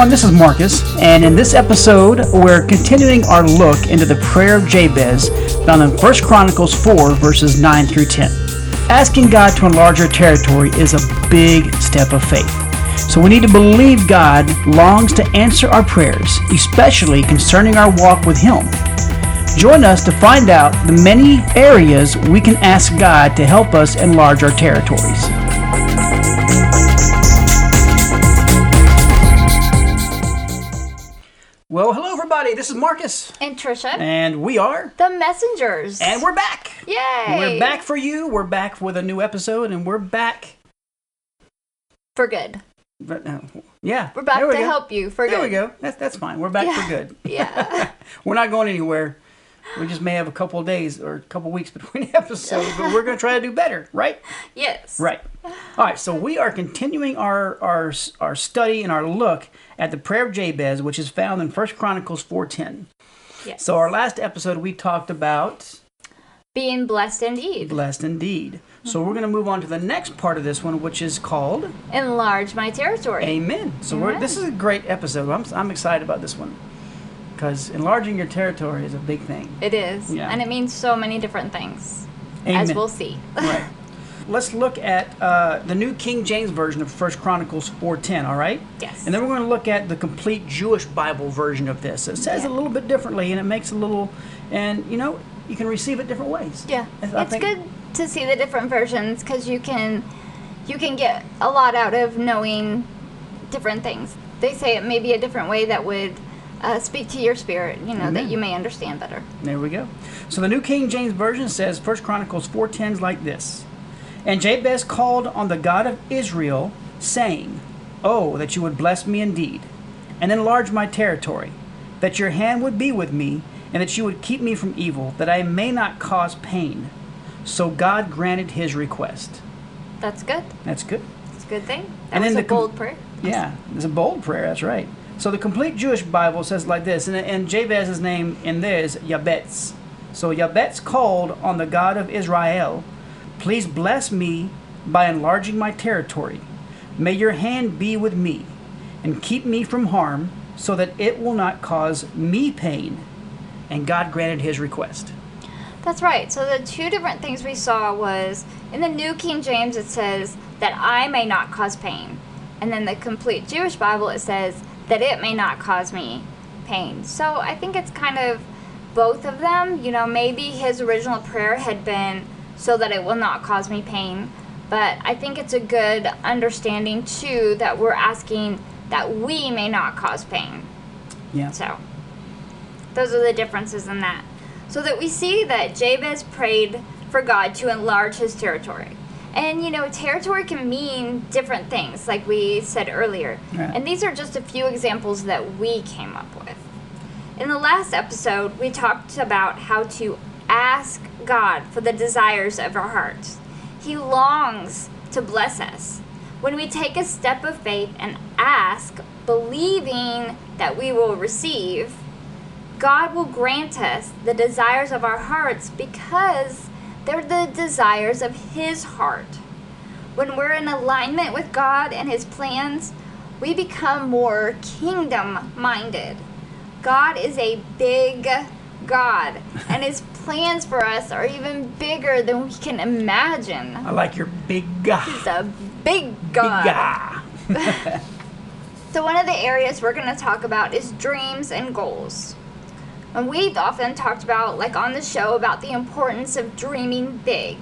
everyone. This is Marcus, and in this episode, we're continuing our look into the prayer of Jabez found in 1 Chronicles 4, verses 9 through 10. Asking God to enlarge our territory is a big step of faith. So we need to believe God longs to answer our prayers, especially concerning our walk with Him. Join us to find out the many areas we can ask God to help us enlarge our territories. Well, hello everybody. This is Marcus, And Trisha, and we are, the messengers. and we're back. Yay! We're back for you. We're back with a new episode, and we're back. for good. But, uh, yeah, We're back there to go. help you for There good. There we go. That's that's fine. We're back Yeah. for good. Yeah. We're not going anywhere. We just may have a couple of days or a couple of weeks between episodes, but we're going to try to do better, right? yes. Right. All right. So we are continuing our our our study and our look at the prayer of Jabez, which is found in First Chronicles four ten. Yes. So our last episode we talked about Being blessed indeed. blessed indeed. So we're going to move on to the next part of this one, which is called Enlarge my territory. Amen. So we're, this is a great episode. I'm I'm excited about this one because enlarging your territory is a big thing. It is. Yeah. And it means so many different things, Amen. as we'll see. right. Let's look at uh, the New King James version of First Chronicles 4:10. All right. Yes. And then we're going to look at the complete Jewish Bible version of this. It says Yeah. a little bit differently, and it makes a little, and you know, you can receive it different ways. yeah. I It's good to see the different versions because you can you can get a lot out of knowing different things. They say it may be a different way that would uh, speak to your spirit, you know, Amen. that you may understand better. There we go. So the New King James Version says First Chronicles 4:10 is like this. And Jabez called on the God of Israel, saying, Oh, that you would bless me indeed, and enlarge my territory, that your hand would be with me, and that you would keep me from evil, that I may not cause pain. So God granted his request. That's good. That's good. It's a good thing. That And was then a the bold prayer. Yeah, it's a bold prayer. That's right. So the complete Jewish Bible says like this, and, and Jabez's name in there is Yabetz. So Yabetz called on the God of Israel, please bless me by enlarging my territory. May your hand be with me, and keep me from harm, so that it will not cause me pain. And God granted his request. That's right. So the two different things we saw was in the New King James it says that I may not cause pain. And then the complete Jewish Bible it says that it may not cause me pain. So I think it's kind of both of them. You know, maybe his original prayer had been so that it will not cause me pain. But I think it's a good understanding too that we're asking that we may not cause pain. Yeah. So, those are the differences in that. So that we see that Jabez prayed for God to enlarge his territory. And you know, territory can mean different things, like we said earlier. Yeah. And these are just a few examples that we came up with. In the last episode, we talked about how to ask God for the desires of our hearts. He longs to bless us. When we take a step of faith and ask, believing that we will receive, God will grant us the desires of our hearts because they're the desires of His heart. When we're in alignment with God and His plans, we become more kingdom minded. God is a big God, and His plans for us are even bigger than we can imagine. I like your big guy. He's a big Big God. guy. So, one of the areas we're going to talk about is dreams and goals. And we've often talked about, like on the show, about the importance of dreaming big.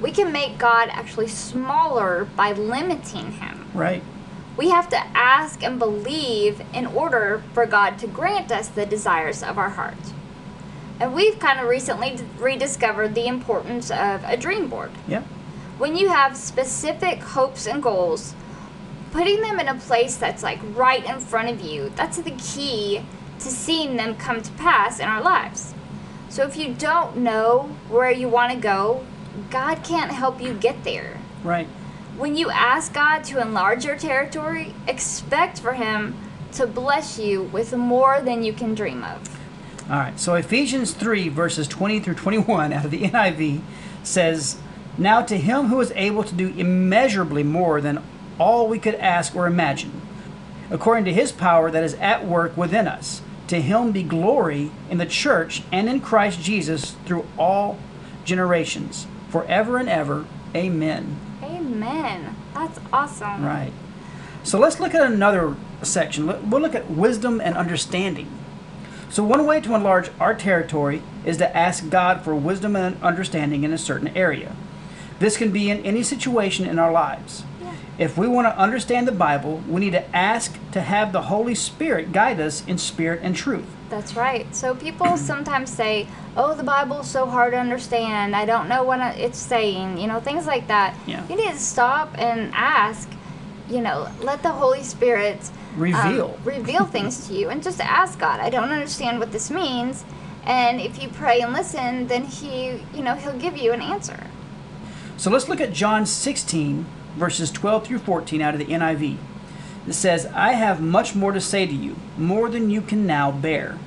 We can make God actually smaller by limiting Him. Right. We have to ask and believe in order for God to grant us the desires of our heart. And we've kind of recently rediscovered the importance of a dream board. Yeah. When you have specific hopes and goals, putting them in a place that's like right in front of you, that's the key to seeing them come to pass in our lives. So if you don't know where you want to go, God can't help you get there. Right. When you ask God to enlarge your territory, expect for Him to bless you with more than you can dream of. All right. So Ephesians 3, verses 20 through 21 out of the NIV says, Now to him who is able to do immeasurably more than all we could ask or imagine, according to his power that is at work within us. To him be glory in the church and in Christ Jesus through all generations, forever and ever. Amen. Amen. That's awesome. Right. So let's look at another section. We'll look at wisdom and understanding. So, one way to enlarge our territory is to ask God for wisdom and understanding in a certain area. This can be in any situation in our lives. If we want to understand the Bible, we need to ask to have the Holy Spirit guide us in spirit and truth. That's right. So people sometimes say, "Oh, the Bible's so hard to understand. I don't know what it's saying." You know, things like that. Yeah. You need to stop and ask. You know, let the Holy Spirit um, Reveal. reveal things to you, and just ask God. I don't understand what this means. And if you pray and listen, then He, you know, He'll give you an answer. So let's look at John 16, verses 12 through 14 out of the NIV. It says, I have much more to say to you, more than you can now bear.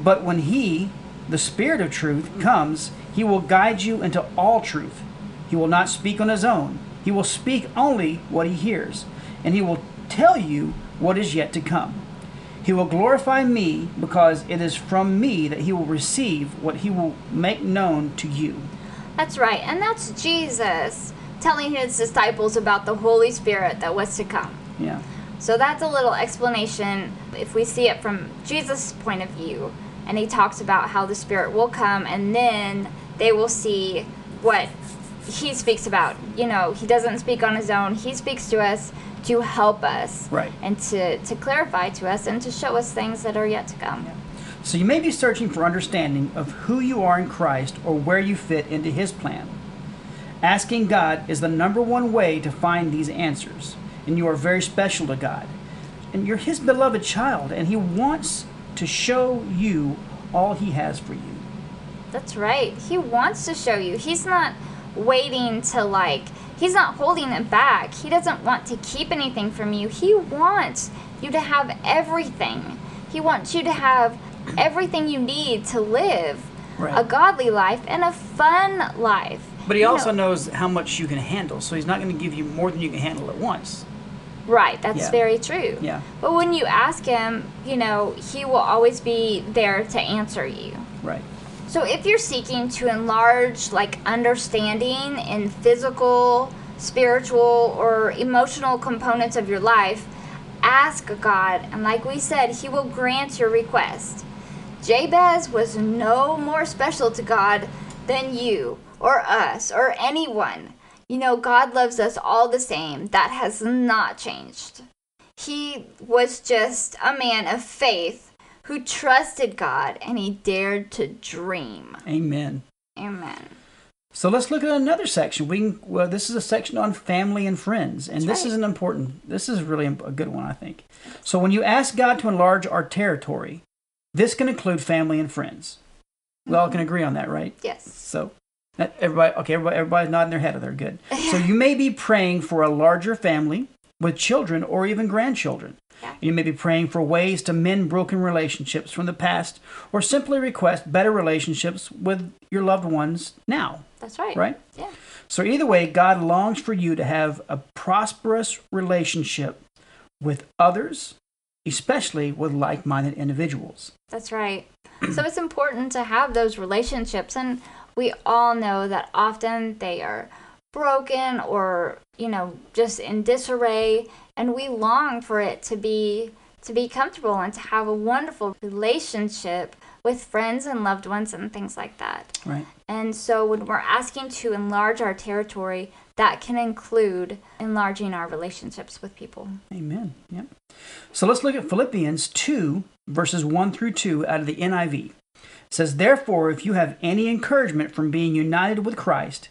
But when He, the Spirit of truth, comes, He will guide you into all truth. He will not speak on His own, He will speak only what He hears, and He will tell you what is yet to come. He will glorify me because it is from me that He will receive what He will make known to you. That's right, and that's Jesus telling His disciples about the Holy Spirit that was to come. Yeah. So that's a little explanation if we see it from Jesus' point of view. And he talks about how the Spirit will come and then they will see what he speaks about. You know, he doesn't speak on his own, he speaks to us to help us Right. and to, to clarify to us and to show us things that are yet to come. So you may be searching for understanding of who you are in Christ or where you fit into His plan. Asking God is the number one way to find these answers, and you are very special to God. And you're His beloved child, and He wants to show you all He has for you. That's right. He wants to show you. He's not waiting to like he's not holding it back. He doesn't want to keep anything from you. He wants you to have everything. He wants you to have everything you need to live Right. a godly life and a fun life. But He You also know- knows how much you can handle, so He's not going to give you more than you can handle at once. Right, that's Yeah. very true. Yeah. But when you ask him, you know, he will always be there to answer you. Right. So if you're seeking to enlarge like understanding in physical, spiritual, or emotional components of your life, ask God, and like we said, he will grant your request. Jabez was no more special to God than you or us or anyone. You know, God loves us all the same. That has not changed. He was just a man of faith who trusted God and he dared to dream. Amen. Amen. So let's look at another section. We can, well, this is a section on family and friends, and That's this right. is an important. This is really a good one, I think. So when you ask God to enlarge our territory, this can include family and friends. We all can mm-hmm. agree on that, right? Yes. So everybody, okay, everybody, everybody's nodding their head. They're good. So you may be praying for a larger family with children or even grandchildren. Yeah. You may be praying for ways to mend broken relationships from the past, or simply request better relationships with your loved ones now. That's right. Right? Yeah. So either way, God longs for you to have a prosperous relationship with others, especially with like-minded individuals. That's right. so it's important to have those relationships and we all know that often they are broken or, you know, just in disarray and we long for it to be to be comfortable and to have a wonderful relationship with friends and loved ones and things like that. Right. And so when we're asking to enlarge our territory, that can include enlarging our relationships with people. Amen. Yep. So let's look at Philippians 2, verses 1 through 2 out of the NIV. Says, Therefore, if you have any encouragement from being united with Christ,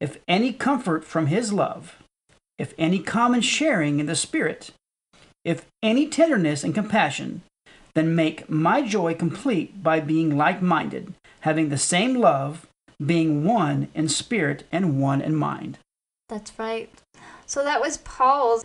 if any comfort from his love, if any common sharing in the Spirit, if any tenderness and compassion, then make my joy complete by being like minded, having the same love, being one in spirit and one in mind. That's right. So that was Paul's.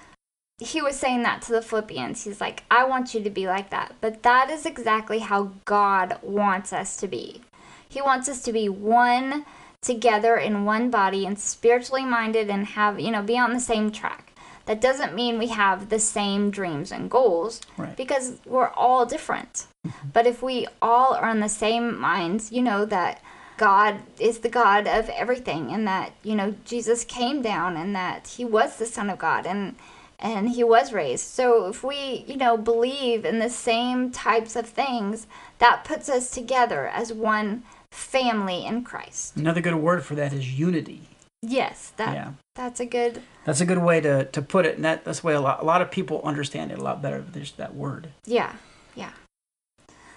He was saying that to the Philippians. He's like, I want you to be like that. But that is exactly how God wants us to be. He wants us to be one together in one body and spiritually minded and have, you know, be on the same track. that doesn't mean we have the same dreams and goals Right. because we're all different. Mm-hmm. but if we all are on the same minds, you know, that God is the God of everything and that, you know, Jesus came down and that he was the son of God and and he was raised. So if we, you know, believe in the same types of things, that puts us together as one family in Christ. Another good word for that is unity. Yes, that Yeah. that's a good That's a good way to, to put it, and that, that's the way a lot, a lot of people understand it a lot better. There's that word. Yeah, yeah.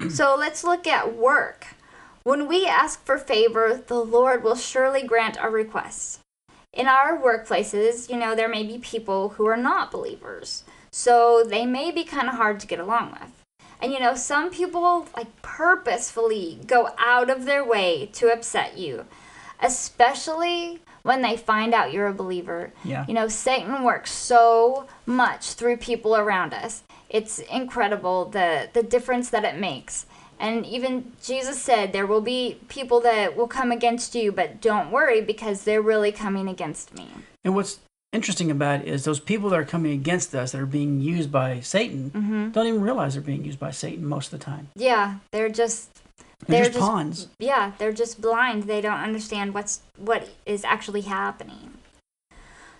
so let's look at work. When we ask for favor, the Lord will surely grant our requests. In our workplaces, you know, there may be people who are not believers, so they may be kind of hard to get along with. And you know, some people like purposefully go out of their way to upset you, especially when they find out you're a believer. Yeah. You know, Satan works so much through people around us. It's incredible the the difference that it makes. And even Jesus said there will be people that will come against you, but don't worry because they're really coming against me. And what's interesting about it is those people that are coming against us that are being used by Satan Mm-hmm. don't even realize they're being used by Satan most of the time. Yeah, they're just They're, They're just, just- pawns. yeah, they're just blind. They don't understand what's what is actually happening.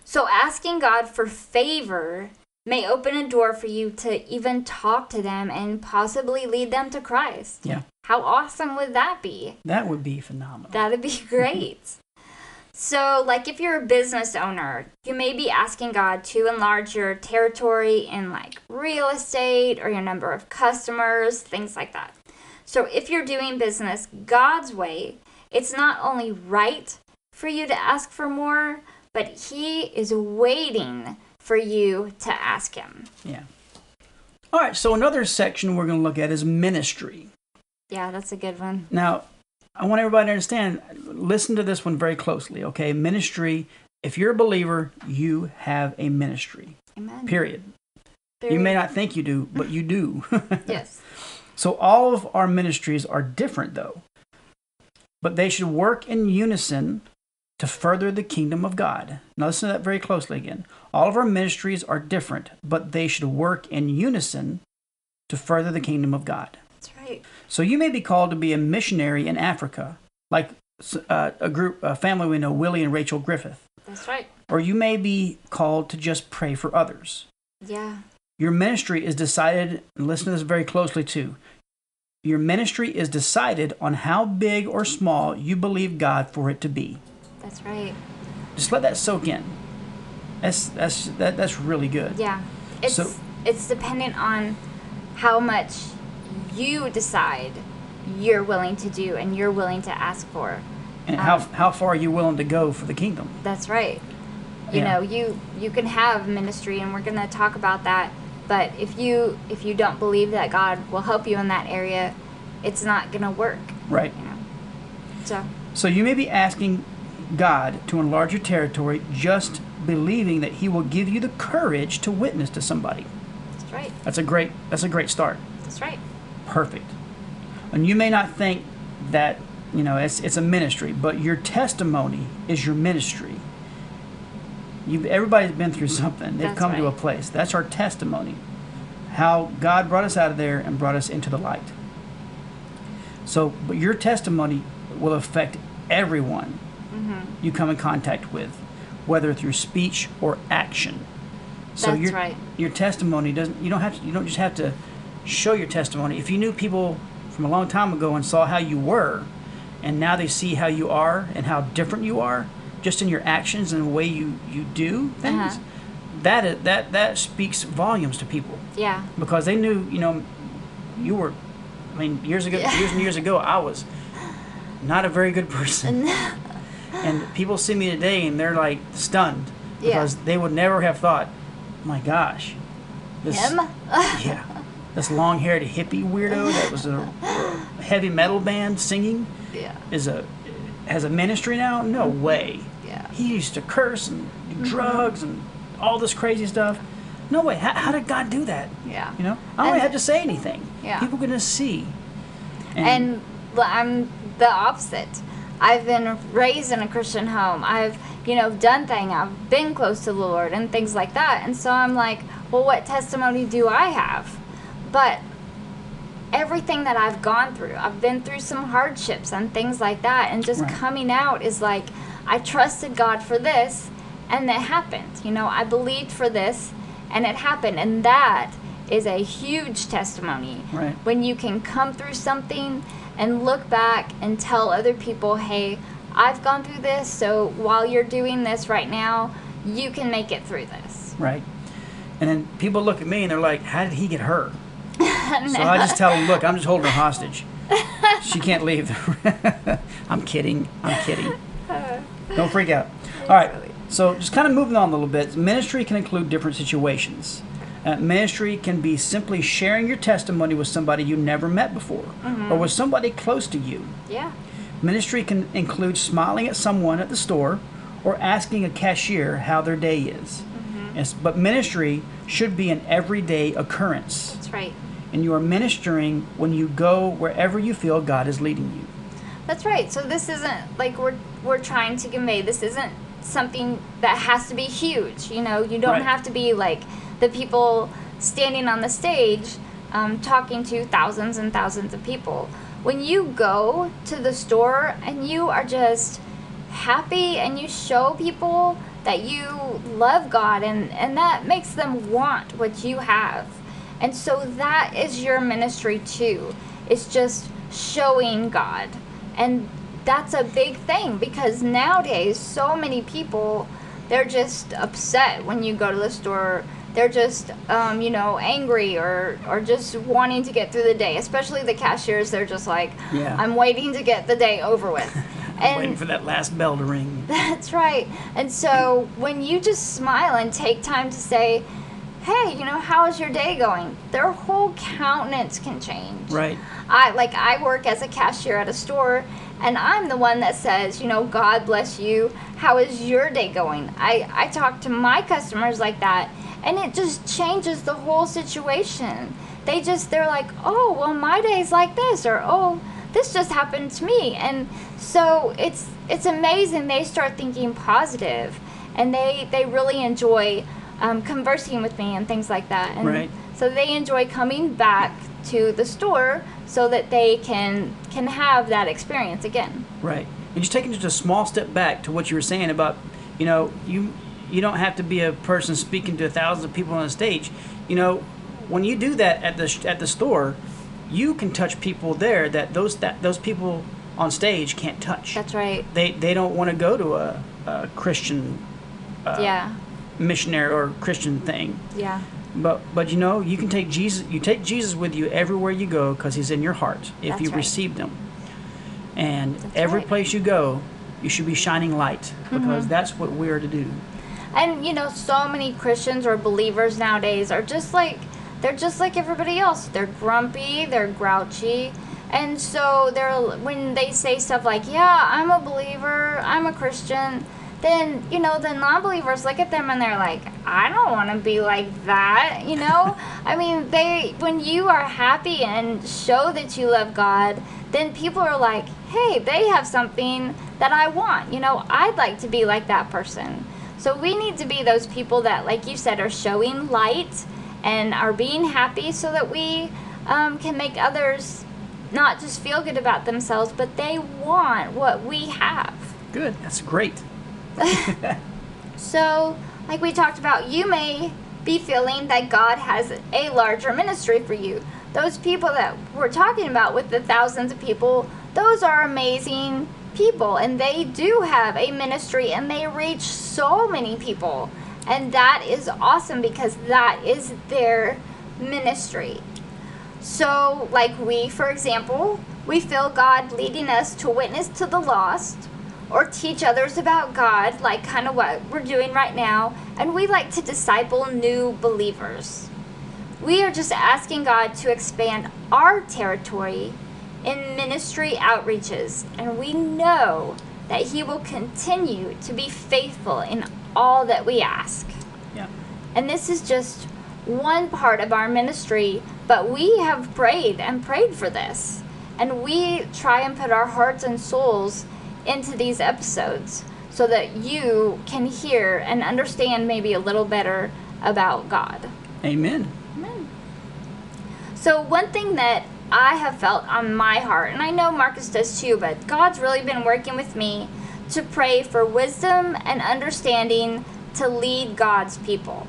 So asking God for favor may open a door for you to even talk to them and possibly lead them to Christ. Yeah. How awesome would that be? That would be phenomenal. That'd be great. So, like if you're a business owner, you may be asking God to enlarge your territory in like real estate or your number of customers, things like that. So, if you're doing business God's way, it's not only right for you to ask for more, but He is waiting for you to ask Him. yeah. All right, so another section we're going to look at is ministry. Yeah, that's a good one. Now, I want everybody to understand, listen to this one very closely, okay? Ministry, if you're a believer, you have a ministry, Amen. period. You may not think you do, but you do. Yes. So all of our ministries are different, though, but they should work in unison to further the kingdom of God. Now, listen to that very closely again. All of our ministries are different, but they should work in unison to further the kingdom of God. That's right. So you may be called to be a missionary in Africa, like uh, a group, a family we know, Willie and Rachel Griffith, That's right. or you may be called to just pray for others. Yeah. Your ministry is decided, and listen to this very closely too. Your ministry is decided on how big or small you believe God for it to be. That's right. Just let that soak in. That's that's that, that's really good. Yeah. It's So- it's dependent on how much you decide you're willing to do and you're willing to ask for. And how Um, how far are you willing to go for the kingdom? That's right. You Yeah. know, you you can have ministry and we're going to talk about that, but if you if you don't believe that God will help you in that area, it's not going to work, Right. you know. So, So you may be asking God to enlarge your territory, just believing that He will give you the courage to witness to somebody. that's right. That's a great that's a great start. That's right. Perfect. And you may not think that you know it's it's a ministry, but your testimony is your ministry. You everybody's been through something. They've That's come to a place. That's our testimony. How God brought us out of there and brought us into the light. So, but your testimony will affect everyone Mm-hmm. you come in contact with, whether through speech or action. So That's your right. your testimony doesn't you don't have to you don't just have to show your testimony. If you knew people from a long time ago and saw how you were, and now they see how you are and how different you are, just in your actions and the way you you do things, Uh-huh. that is, that that speaks volumes to people Yeah. because they knew you know you were. I mean, years ago, Yeah. years and years ago, I was not a very good person. And people see me today and they're like stunned Yeah. because they would never have thought, my gosh, this Him? yeah, this long-haired hippie weirdo that was a heavy metal band singing yeah. is a has a ministry now? No mm-hmm. way. Yeah. He used to curse and do mm-hmm. drugs and all this crazy stuff. No way. How, how did God do that? Yeah. You know, I don't And- have to say anything. Yeah. People gonna see. and I'm the opposite. I've been raised in a Christian home. I've you know, done things. I've been close to the Lord and things like that. And so I'm like, well, what testimony do I have? But everything that I've gone through, I've been through some hardships and things like that. And just Right. coming out is like, I trusted God for this and it happened. You know, I believed for this and it happened. And that is a huge testimony Right. when you can come through something and look back and tell other people, hey, I've gone through this, so while you're doing this right now, you can make it through this. Right. And then people look at me and they're like, "How did he get her?" So I just tell them, "Look, I'm just holding her hostage. She can't leave." I'm kidding. I'm kidding. Don't freak out. All right. So just kind of moving on a little bit. Ministry can include different situations. Uh, ministry can be simply sharing your testimony with somebody you never met before, or with somebody close to you. Yeah. Ministry can include smiling at someone at the store or asking a cashier how their day is. Yes, but ministry should be an everyday occurrence. That's right. And you are ministering when you go wherever you feel God is leading you. That's right. So this isn't like we're we're trying to convey. This isn't something that has to be huge. You know, you don't Right. have to be like the people standing on the stage um, talking to thousands and thousands of people. When you go to the store and you are just happy and you show people that you love God and, and that makes them want what you have. And so that is your ministry too. It's just showing God. And that's a big thing because nowadays so many people they're just upset when you go to the store. They're just um, you know, angry or or just wanting to get through the day. Especially the cashiers, they're just like, Yeah. I'm waiting to get the day over with. I'm waiting for that last bell to ring. That's right. And so when you just smile and take time to say, hey, you know, how is your day going? Their whole countenance can change. Right. I like I work as a cashier at a store and I'm the one that says, you know, God bless you. How is your day going? I, I talk to my customers like that and it just changes the whole situation. They just they're like, "Oh, well my day's like this," or "Oh, this just happened to me." And so it's it's amazing they start thinking positive and they they really enjoy um, conversing with me and things like that. And Right. so they enjoy coming back to the store so that they can can have that experience again. Right. And just taking just a small step back to what you were saying about, you know, you you don't have to be a person speaking to thousands of people on a stage. You know, when you do that at the at the store, you can touch people there that those that those people on stage can't touch. That's right. They they don't want to go to a, a Christian Uh, yeah. missionary or Christian thing. Yeah. But but you know you can take Jesus you take Jesus with you everywhere you go because he's in your heart if That's you right. received him. And That's every right. place you go, you should be shining light because Mm-hmm. that's what we are to do. And you know, so many Christians or believers nowadays are just like they're just like everybody else. They're grumpy, they're grouchy. And so they're when they say stuff like, "Yeah, I'm a believer, I'm a Christian," then, you know, the non-believers look at them and they're like, "I don't want to be like that," you know? I mean, they when you are happy and show that you love God, then people are like, "Hey, they have something that I want." You know, I'd like to be like that person. So we need to be those people that, like you said, are showing light and are being happy so that we um, can make others not just feel good about themselves, but they want what we have. Good. That's great. So, like we talked about, you may be feeling that God has a larger ministry for you. Those people that we're talking about with the thousands of people, those are amazing people and they do have a ministry and they reach so many people. And that is awesome because that is their ministry. So, like we, for example, we feel God leading us to witness to the lost or teach others about God, like kind of what we're doing right now, and we like to disciple new believers. We are just asking God to expand our territory in ministry outreaches, and we know that He will continue to be faithful in all that we ask. Yeah. And this is just one part of our ministry, but we have prayed and prayed for this. And we try and put our hearts and souls into these episodes so that you can hear and understand maybe a little better about God. Amen. Amen. So, one thing that I have felt on my heart, and I know Marcus does too, but God's really been working with me to pray for wisdom and understanding to lead God's people.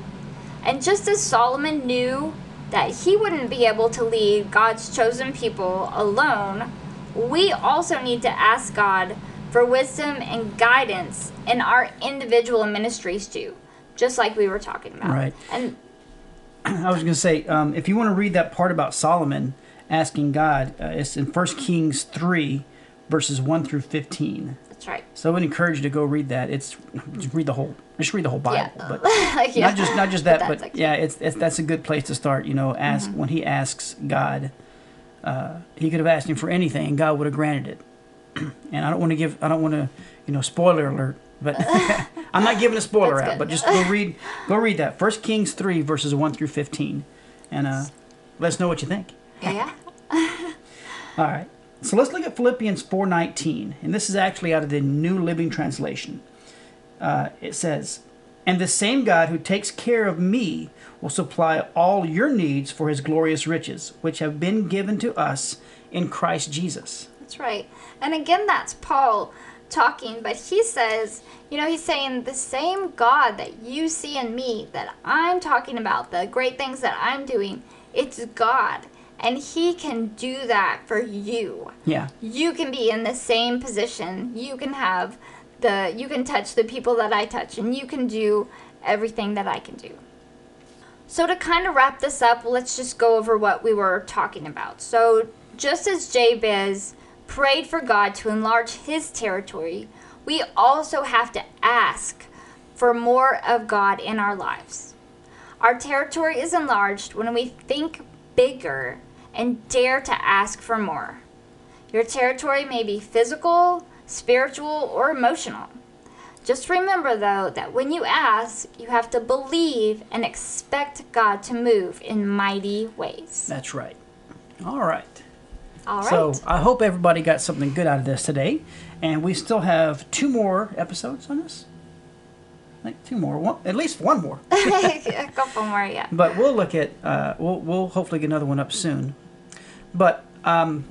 And just as Solomon knew that he wouldn't be able to lead God's chosen people alone, we also need to ask God for wisdom and guidance in our individual ministries too, just like we were talking about. Right. And I was going to say, um, if you want to read that part about Solomon asking God, uh, it's in 1 Kings 3, verses 1 through 15. that's right. So I would encourage you to go read that. It's just read the whole, just read the whole Bible. Yeah. But yeah. not just not just that, But but, yeah, it's, it's that's a good place to start. You know, ask when he asks God, uh, he could have asked him for anything, and God would have granted it. and I don't want to give, I don't want to, you know, spoiler alert, but I'm not giving a spoiler out. But just go read, go read that First Kings three verses one through fifteen, and uh, let us know what you think. yeah. All right. So let's look at Philippians 4:19, and this is actually out of the New Living Translation. Uh, it says, "And the same God who takes care of me will supply all your needs for His glorious riches, which have been given to us in Christ Jesus." That's right. And again, that's Paul talking, but he says, you know, he's saying the same God that you see in me, that I'm talking about, the great things that I'm doing, it's God. And he can do that for you. Yeah. You can be in the same position. You can have the, you can touch the people that I touch, and you can do everything that I can do. So, to kind of wrap this up, let's just go over what we were talking about. So, just as Jabez prayed for God to enlarge his territory, we also have to ask for more of God in our lives. Our territory is enlarged when we think bigger and dare to ask for more. Your territory may be physical, spiritual, or emotional. Just remember, though, that when you ask, you have to believe and expect God to move in mighty ways. That's right. All right. All right. So I hope everybody got something good out of this today, and we still have two more episodes on this. Like two more, one, at least one more. a couple more, yeah. But we'll look at uh, we'll we'll hopefully get another one up soon. But um,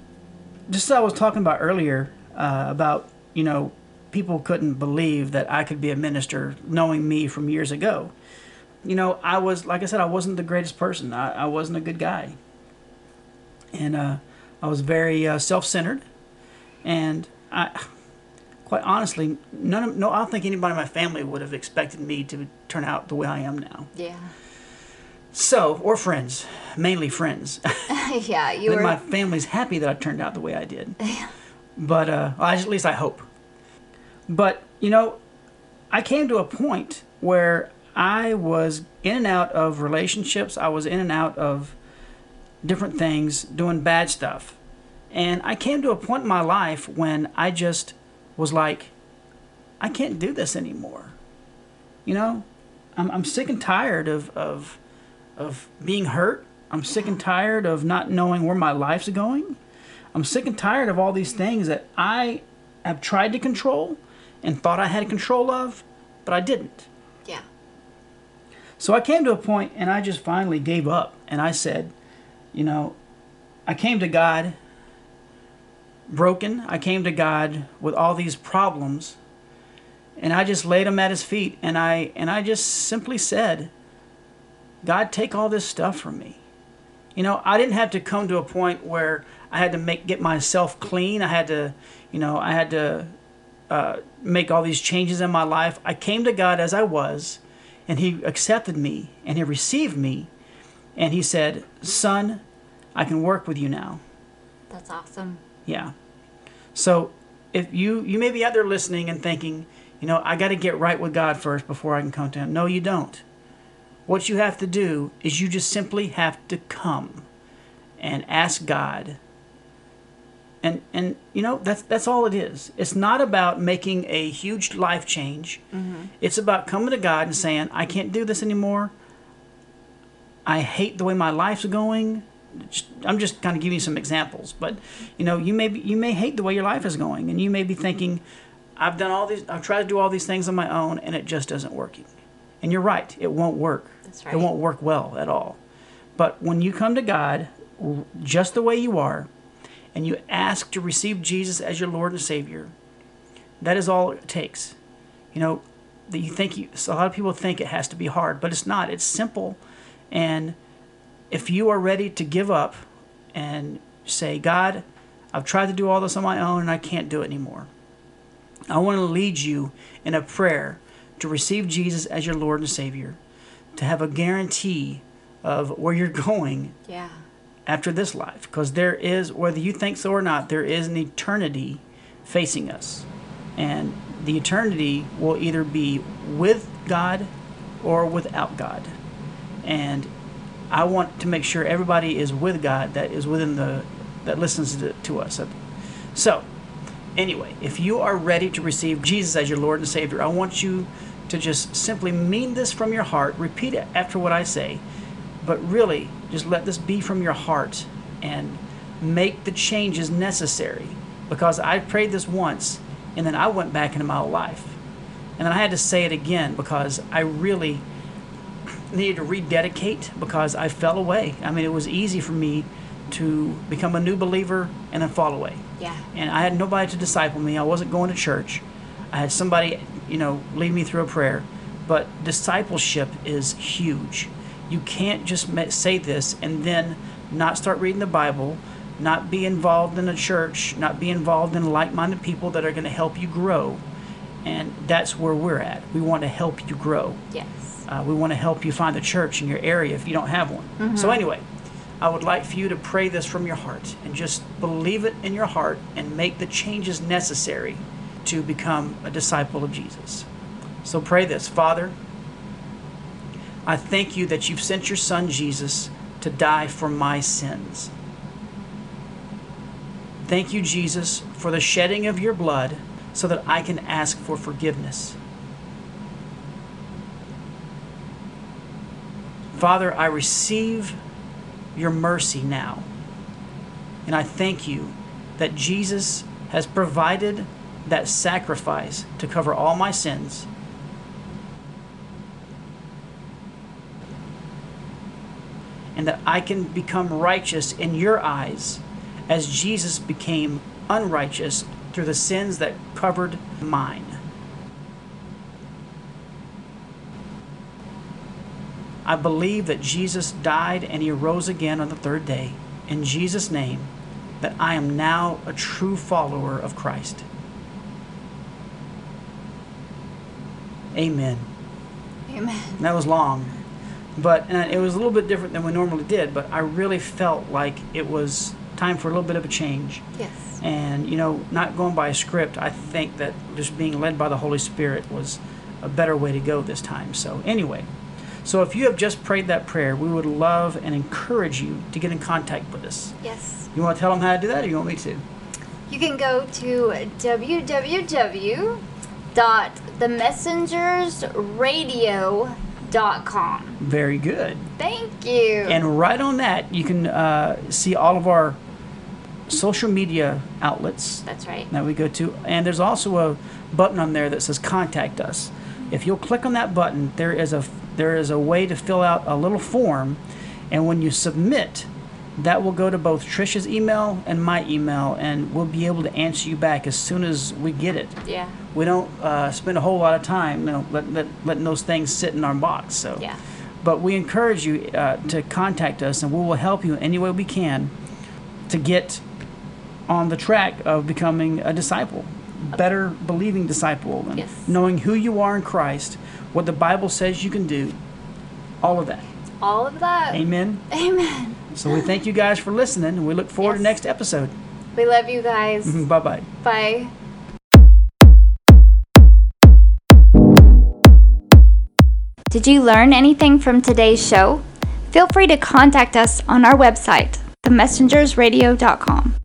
just as I was talking about earlier uh, about you know people couldn't believe that I could be a minister knowing me from years ago. You know I was like I said I wasn't the greatest person. I, I wasn't a good guy, and uh, I was very uh, self-centered, and I. Quite honestly, none of no. I don't think anybody in my family would have expected me to turn out the way I am now. Yeah. So, or friends, mainly friends. yeah, you were. my family's happy that I turned out the way I did. But, uh, well, at least I hope. But, you know, I came to a point where I was in and out of relationships, I was in and out of different things, doing bad stuff. And I came to a point in my life when I just was like, I can't do this anymore. You know, I'm, I'm sick and tired of, of, of being hurt. I'm sick and tired of not knowing where my life's going. I'm sick and tired of all these things that I have tried to control and thought I had control of, but I didn't. yeah. So I came to a point and I just finally gave up and I said, you know, I came to God broken. I came to God with all these problems and I just laid them at his feet and I and I just simply said, God, take all this stuff from me. You know, I didn't have to come to a point where I had to make get myself clean. I had to, you know, I had to uh, make all these changes in my life. I came to God as I was, and He accepted me and He received me, and He said, "Son, I can work with you now." That's awesome. Yeah. So if you you may be out there listening and thinking, you know, I got to get right with God first before I can come to Him. No, you don't. What you have to do is you just simply have to come and ask God. And and you know that's that's all it is. It's not about making a huge life change. Mm-hmm. It's about coming to God and saying, I can't do this anymore. I hate the way my life's going. I'm just kind of giving you some examples, but you know, you may be, you may hate the way your life is going, and you may be thinking, I've done all these, I've tried to do all these things on my own, and it just isn't working. And you're right, it won't work. That's right. It won't work well at all. But when you come to God just the way you are, and you ask to receive Jesus as your Lord and Savior, that is all it takes. You know, that you think you, so a lot of people think it has to be hard, but it's not. It's simple. And if you are ready to give up and say, God, I've tried to do all this on my own and I can't do it anymore. I want to lead you in a prayer to receive Jesus as your Lord and Savior, to have a guarantee of where you're going Yeah. after this life. Because there is, whether you think so or not, there is an eternity facing us. And the eternity will either be with God or without God. And I want to make sure everybody is with God that is within the, that listens to, to us. So, anyway, if you are ready to receive Jesus as your Lord and Savior, I want you to just simply mean this from your heart. Repeat it after what I say, but really just let this be from your heart and make the changes necessary. Because I prayed this once and then I went back into my life. And then I had to say it again because I really needed to rededicate because I fell away. I mean, it was easy for me to become a new believer and then fall away Yeah. and I had nobody to disciple me. I wasn't going to church. I had somebody, you know, lead me through a prayer. But discipleship is huge. You can't just say this and then not start reading the Bible, not be involved in a church, not be involved in like-minded people that are going to help you grow. And that's where we're at. We want to help you grow. Yes. Uh, we want to help you find a church in your area if you don't have one. So, anyway, I would like for you to pray this from your heart and just believe it in your heart and make the changes necessary to become a disciple of Jesus. So, pray this Father, I thank you that you've sent your son Jesus to die for my sins. Thank you, Jesus, for the shedding of your blood so that I can ask for forgiveness. Father, I receive your mercy now. And I thank you that Jesus has provided that sacrifice to cover all my sins. And that I can become righteous in your eyes as Jesus became unrighteous through the sins that covered mine. I believe that Jesus died and he rose again on the third day. In Jesus' name, that I am now a true follower of Christ. Amen. Amen. That was long, but and it was a little bit different than we normally did. But I really felt like it was time for a little bit of a change. Yes. And you know, not going by a script, I think that just being led by the Holy Spirit was a better way to go this time. So anyway, so if you have just prayed that prayer, we would love and encourage you to get in contact with us. Yes. You want to tell them how to do that, or you want me to? You can go to www.themessengersradio.com. Very good. Thank you. And right on that, you can uh, see all of our social media outlets That's right. that we go to. And there's also a button on there that says contact us. If you'll click on that button, there is a there is a way to fill out a little form, and when you submit, that will go to both Trisha's email and my email, and we'll be able to answer you back as soon as we get it. Yeah. We don't uh, spend a whole lot of time, you know, let, let, letting those things sit in our box. So, Yeah. but we encourage you uh, to contact us, and we will help you in any way we can to get on the track of becoming a disciple, better believing disciple, and Yes. knowing who you are in Christ, what the Bible says you can do, all of that. All of that. Amen. Amen. So we thank you guys for listening, and we look forward to next episode. We love you guys. Bye bye. Bye. Did you learn anything from today's show? Feel free to contact us on our website, themessengersradio.com.